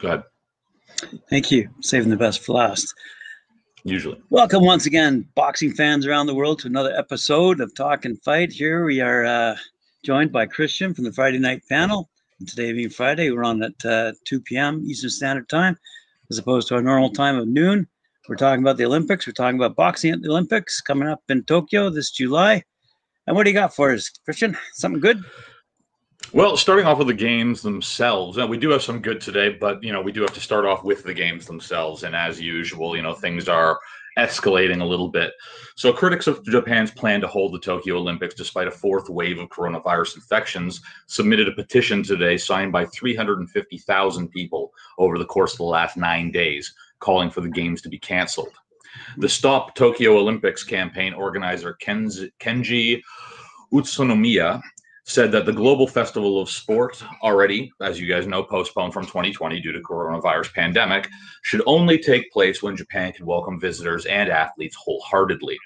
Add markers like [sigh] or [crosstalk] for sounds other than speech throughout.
Go ahead. Thank you. Saving the best for last. Usually. Welcome once again, boxing fans around the world, to another episode of Talk and Fight. Here we are uh, joined by Christian from the Friday night panel. And today being Friday, we're on at uh, 2 p.m. Eastern Standard Time, as opposed to our normal time of noon. We're talking about the Olympics. We're talking about boxing at the Olympics coming up in Tokyo this July. And what do you got for us, Christian? Something good? Well, starting off with the games themselves, and we do have some good today, but you know we do have to start off with the games themselves. And as usual, you know things are escalating a little bit. So critics of Japan's plan to hold the Tokyo Olympics despite a fourth wave of coronavirus infections submitted a petition today signed by 350,000 people over the course of the last 9 days calling for the games to be canceled. The Stop Tokyo Olympics campaign organizer Kenji Utsunomiya said that the global festival of sport already as you guys know postponed from 2020 due to coronavirus pandemic should only take place when japan can welcome visitors and athletes wholeheartedly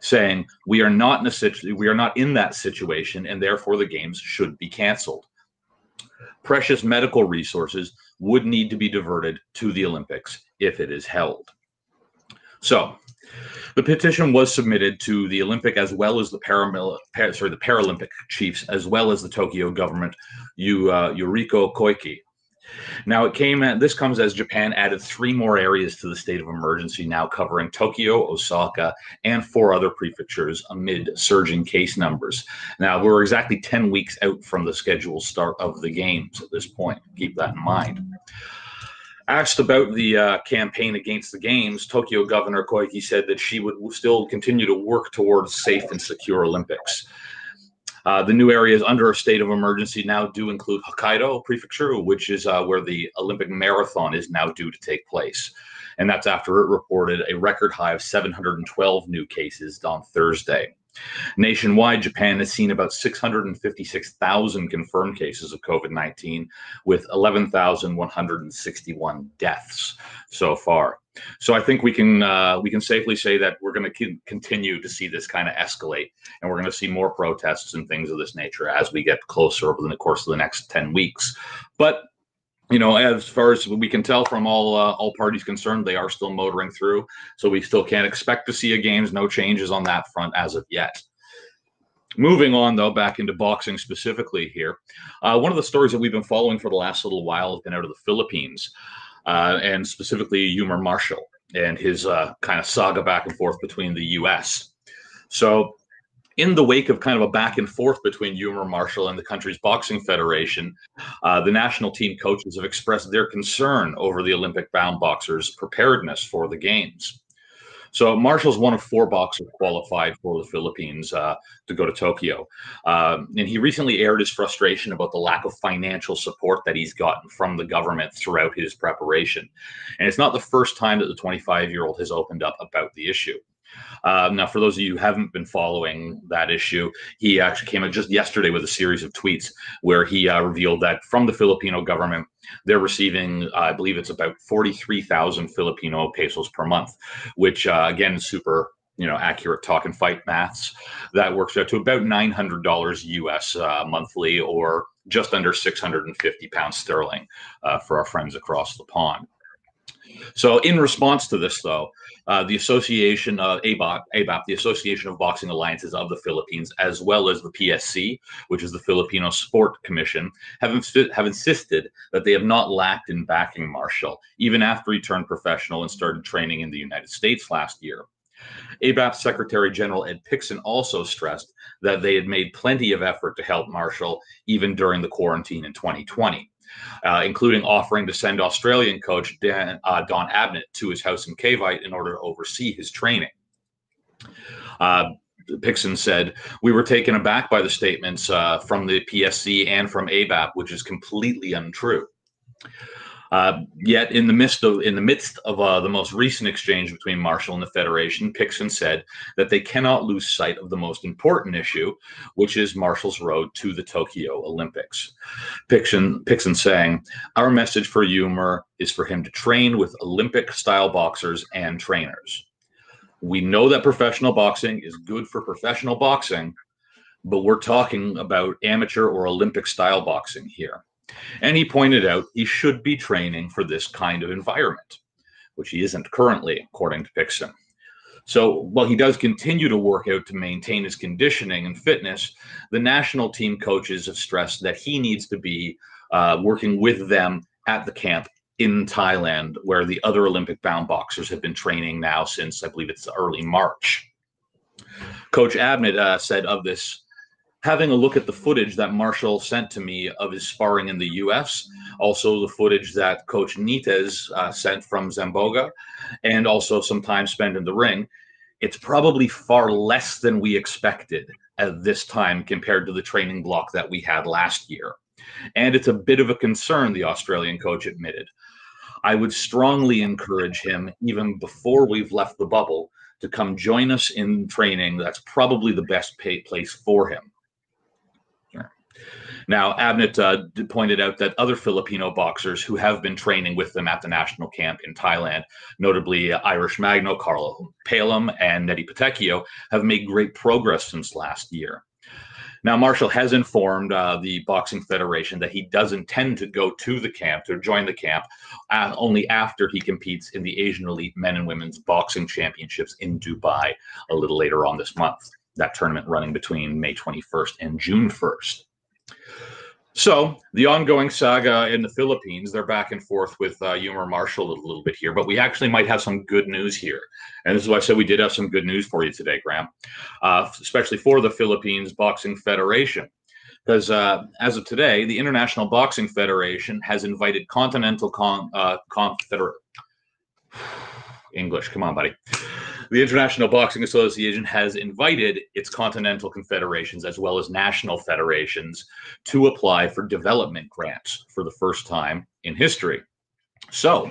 saying we are not in a situ- we are not in that situation and therefore the games should be canceled. Precious medical resources would need to be diverted to the olympics if it is held. So the petition was submitted to the Olympic as well as the Paramil- sorry, the Paralympic chiefs, as well as the Tokyo government, Yu, uh, Yuriko Koike. Now, it came. This comes as Japan added three more areas to the state of emergency, now covering Tokyo, Osaka, and four other prefectures amid surging case numbers. Now, we're exactly ten weeks out from the scheduled start of the games at this point. Keep that in mind. Asked about the uh, campaign against the games, Tokyo Governor Koike said that she would still continue to work towards safe and secure Olympics. Uh, the new areas under a state of emergency now do include Hokkaido Prefecture, which is uh, where the Olympic marathon is now due to take place. And that's after it reported a record high of 712 new cases on Thursday. Nationwide, Japan has seen about 656,000 confirmed cases of COVID 19, with 11,161 deaths so far. So I think we can uh, we can safely say that we're going to continue to see this kind of escalate, and we're going to see more protests and things of this nature as we get closer over the course of the next ten weeks. But you know, as far as we can tell from all uh, all parties concerned, they are still motoring through. So we still can't expect to see a games. No changes on that front as of yet. Moving on, though, back into boxing specifically here. Uh, one of the stories that we've been following for the last little while has been out of the Philippines, uh, and specifically Eumir Marcial and his uh, kind of saga back and forth between the U.S. So in the wake of kind of a back and forth between Eumir Marcial and the country's boxing federation, uh, the national team coaches have expressed their concern over the Olympic bound boxers' preparedness for the games. So Marcial's one of four boxers qualified for the Philippines uh, to go to Tokyo, um, and he recently aired his frustration about the lack of financial support that he's gotten from the government throughout his preparation. And it's not the first time that the 25-year-old has opened up about the issue. Um, now, for those of you who haven't been following that issue, he actually came out just yesterday with a series of tweets where he uh, revealed that from the Filipino government, they're receiving, uh, I believe it's about 43,000 Filipino pesos per month, which uh, again, super you know accurate talk and fight maths. That works out to about $900 us uh, monthly or just under 650 pounds sterling uh, for our friends across the pond so, in response to this, though, uh, the Association of ABOP, ABOP, the Association of Boxing Alliances of the Philippines, as well as the PSC, which is the Filipino Sport Commission, have, have insisted that they have not lacked in backing Marcial, even after he turned professional and started training in the United States last year. ABAP Secretary General Ed Picson also stressed that they had made plenty of effort to help Marcial even during the quarantine in 2020 uh, including offering to send Australian coach Dan, uh, Don Abnett to his house in Cavite in order to oversee his training. Uh, Picson said, We were taken aback by the statements uh, from the PSC and from ABAP, which is completely untrue. Uh, yet, in the midst of in the midst of uh, the most recent exchange between Marcial and the Federation, Picson said that they cannot lose sight of the most important issue, which is Marcial's road to the Tokyo Olympics. Picson, Picson saying, "Our message for Eumir is for him to train with Olympic-style boxers and trainers. We know that professional boxing is good for professional boxing." But we're talking about amateur or Olympic style boxing here And he pointed out he should be training for this kind of environment, which he isn't currently, according to Picson. So while he does continue to work out to maintain his conditioning and fitness, the national team coaches have stressed that he needs to be uh, working with them at the camp in Thailand, where the other Olympic bound boxers have been training now since I believe it's early March. Coach Abnett uh, said of this having a look at the footage that Marcial sent to me of his sparring in the US, also the footage that Coach Nites uh, sent from Zamboanga, and also some time spent in the ring, it's probably far less than we expected at this time compared to the training block that we had last year. And it's a bit of a concern, the Australian coach admitted. I would strongly encourage him, even before we've left the bubble, to come join us in training. That's probably the best place for him. Now, Abnett uh, pointed out that other Filipino boxers who have been training with them at the national camp in Thailand, notably Irish Magno, Carlo Paalam, and Nesthy Petecio, have made great progress since last year. Now, Marcial has informed uh, the Boxing Federation that he does intend to go to the camp, to join the camp, uh, only after he competes in the Asian Elite Men and Women's Boxing Championships in Dubai a little later on this month. That tournament running between May 21st and June 1st. So the ongoing saga in the Philippines, they're back and forth with uh, Marcial a little bit here, but we actually might have some good news here. And this is why I said we did have some good news for you today, Graham, uh, especially for the Philippines Boxing Federation. Because uh, as of today, the International Boxing Federation has invited Continental Con- uh, [sighs] English. Come on, buddy the International Boxing Association has invited its continental confederations as well as national federations to apply for development grants for the first time in history. So,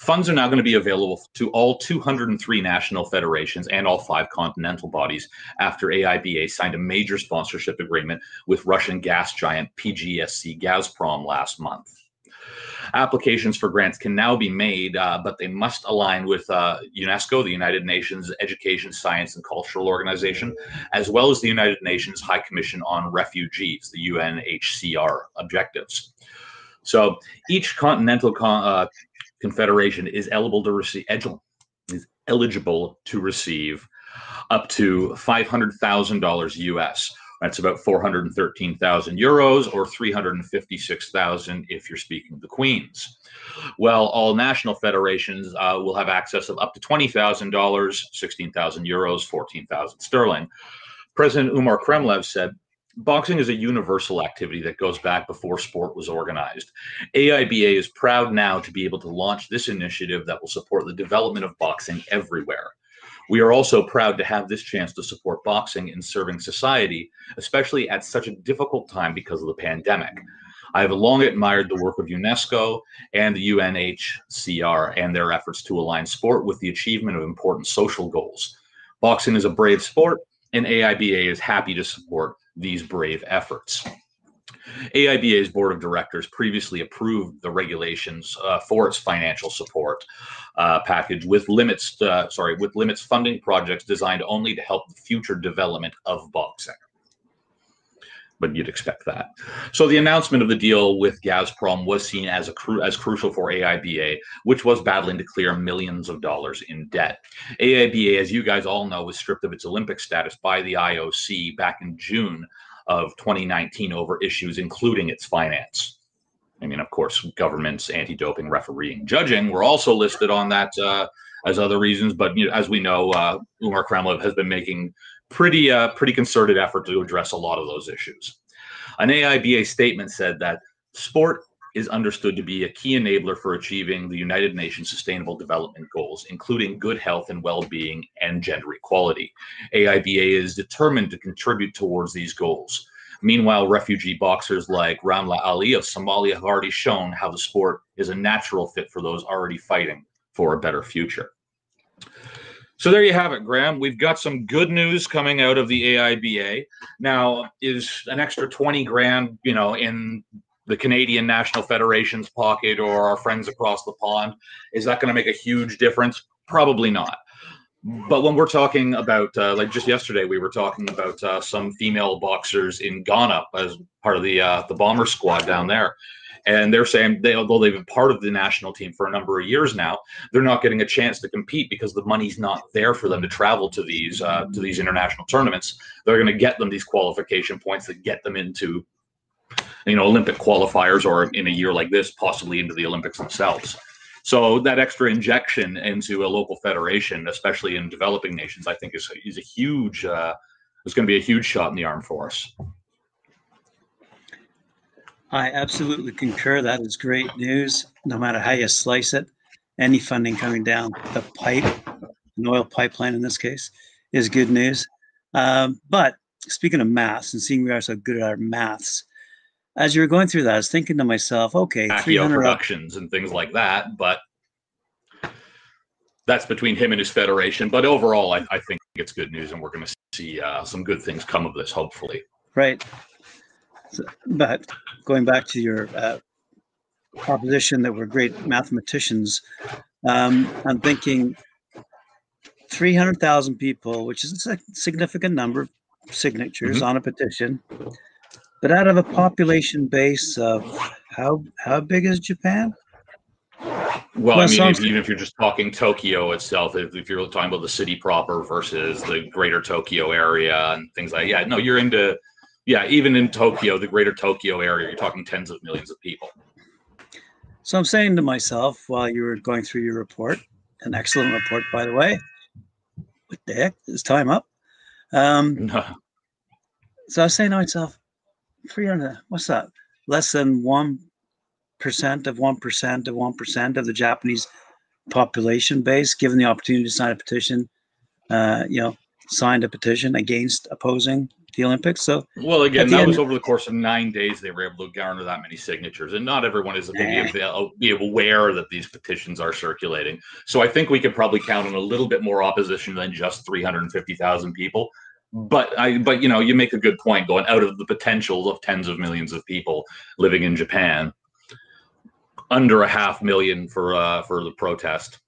funds are now going to be available to all 203 national federations and all five continental bodies after AIBA signed a major sponsorship agreement with Russian gas giant PGSC Gazprom last month applications for grants can now be made, uh, but they must align with uh, UNESCO, the United Nations Education, Science, and Cultural Organization, as well as the United Nations High Commission on Refugees, the UNHCR objectives. So each continental con- uh, confederation is eligible to receive is eligible to receive up to five hundred thousand dollars US that's about 413,000 euros or 356,000 if you're speaking of the Queens. Well, all national federations uh, will have access of up to $20,000, 16,000 euros, 14,000 sterling. President Umar Kremlev said, Boxing is a universal activity that goes back before sport was organized. AIBA is proud now to be able to launch this initiative that will support the development of boxing everywhere. We are also proud to have this chance to support boxing in serving society, especially at such a difficult time because of the pandemic. I have long admired the work of UNESCO and the UNHCR and their efforts to align sport with the achievement of important social goals. Boxing is a brave sport, and AIBA is happy to support these brave efforts. AIBA's board of directors previously approved the regulations uh, for its financial support uh, package with limits, uh, sorry, with limits funding projects designed only to help the future development of boxing. But you'd expect that. So the announcement of the deal with Gazprom was seen as a cru- as crucial for AIBA, which was battling to clear millions of dollars in debt. AIBA, as you guys all know, was stripped of its Olympic status by the IOC back in June of 2019 over issues including its finance. I mean, of course, governments, anti-doping, refereeing, judging were also listed on that uh, as other reasons. But you know, as we know, uh, Umar Kremlev has been making pretty uh, pretty concerted effort to address a lot of those issues. An AIBA statement said that sport is understood to be a key enabler for achieving the United Nations Sustainable Development Goals, including good health and well being and gender equality. AIBA is determined to contribute towards these goals. Meanwhile, refugee boxers like Ramla Ali of Somalia have already shown how the sport is a natural fit for those already fighting for a better future. So there you have it, Graham. We've got some good news coming out of the AIBA. Now, is an extra 20 grand, you know, in the Canadian National Federation's pocket or our friends across the pond, is that going to make a huge difference? Probably not. But when we're talking about, uh, like just yesterday, we were talking about uh, some female boxers in Ghana as part of the uh, the bomber squad down there, And they're saying they, although they've been part of the national team for a number of years now, they're not getting a chance to compete because the money's not there for them to travel to these uh, to these international tournaments. They're going to get them these qualification points that get them into, you know, Olympic qualifiers, or in a year like this, possibly into the Olympics themselves. So that extra injection into a local federation, especially in developing nations, I think is is a huge. Uh, is going to be a huge shot in the arm for us. I absolutely concur. That is great news, no matter how you slice it. Any funding coming down the pipe, an oil pipeline in this case, is good news. Um, but speaking of maths and seeing we are so good at our maths, as you were going through that, I was thinking to myself, okay, hundred productions and things like that, but that's between him and his federation. But overall, I, I think it's good news, and we're going to see uh, some good things come of this, hopefully. Right. So, but going back to your uh, proposition that we're great mathematicians, um, I'm thinking 300,000 people, which is a significant number of signatures mm-hmm. on a petition, but out of a population base of how how big is Japan? Well, I mean, if, even if you're just talking Tokyo itself, if, if, you're talking about the city proper versus the greater Tokyo area and things like, yeah, no, you're into, yeah, even in Tokyo, the greater Tokyo area, you're talking tens of millions of people. So I'm saying to myself while you were going through your report, an excellent report, by the way. What the heck? Is time up? Um, no. [laughs] So I was saying to myself, 300, what's that? Less than one percent of one percent of one percent of the Japanese population base, given the opportunity to sign a petition, uh, you know, signed a petition against opposing the Olympics. So, well, again, that end, was over the course of nine days they were able to garner that many signatures, and not everyone is going to be aware that these petitions are circulating. So, I think we could probably count on a little bit more opposition than just three hundred fifty thousand people. But I, but you know, you make a good point. Going out of the potential of tens of millions of people living in Japan, under a half million for uh for the protest.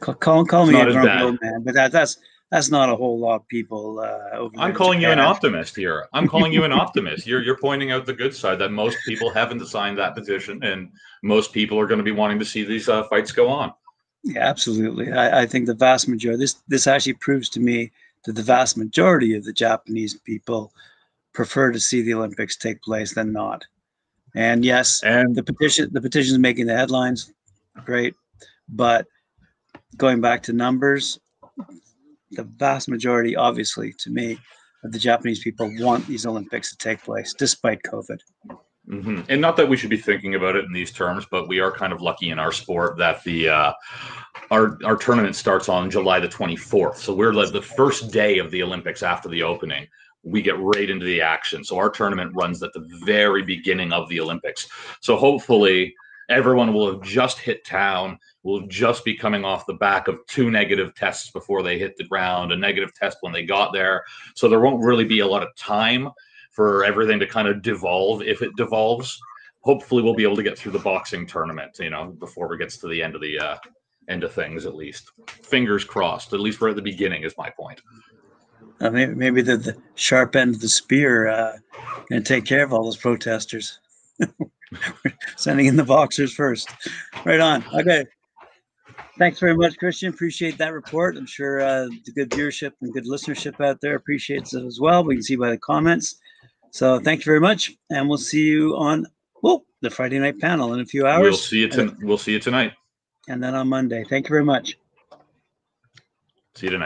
Call, call, me a grumpy man, but that, that's that's not a whole lot of people. Uh, I'm calling you an optimist here. I'm calling you an optimist. You're you're pointing out the good side that most people haven't signed that petition, and most people are going to be wanting to see these uh, fights go on. Yeah, absolutely. I, I think the vast majority. This this actually proves to me that the vast majority of the Japanese people prefer to see the Olympics take place than not. And yes, and the petition the petition is making the headlines. Great. But going back to numbers, the vast majority, obviously, to me, of the Japanese people want these Olympics to take place despite COVID. Mm-hmm. And not that we should be thinking about it in these terms, but we are kind of lucky in our sport that the uh, our our tournament starts on July the 24th. So we're like the first day of the Olympics after the opening we get right into the action. So our tournament runs at the very beginning of the Olympics. So hopefully everyone will have just hit town, will just be coming off the back of two negative tests before they hit the ground, a negative test when they got there. So there won't really be a lot of time for everything to kind of devolve if it devolves. Hopefully we'll be able to get through the boxing tournament, you know, before it gets to the end of the uh, end of things at least. Fingers crossed. At least we're at the beginning is my point. Uh, maybe maybe the, the, sharp end of the spear uh, to take care of all those protesters. [laughs] Sending in the boxers first. Right on. Okay. Thanks very much, Christian. Appreciate that report. I'm sure uh, the good viewership and good listenership out there appreciates it as well. We can see by the comments. So thank you very much, and we'll see you on well the Friday night panel in a few hours. We'll see you. We'll see you tonight. And then on Monday. Thank you very much. See you tonight.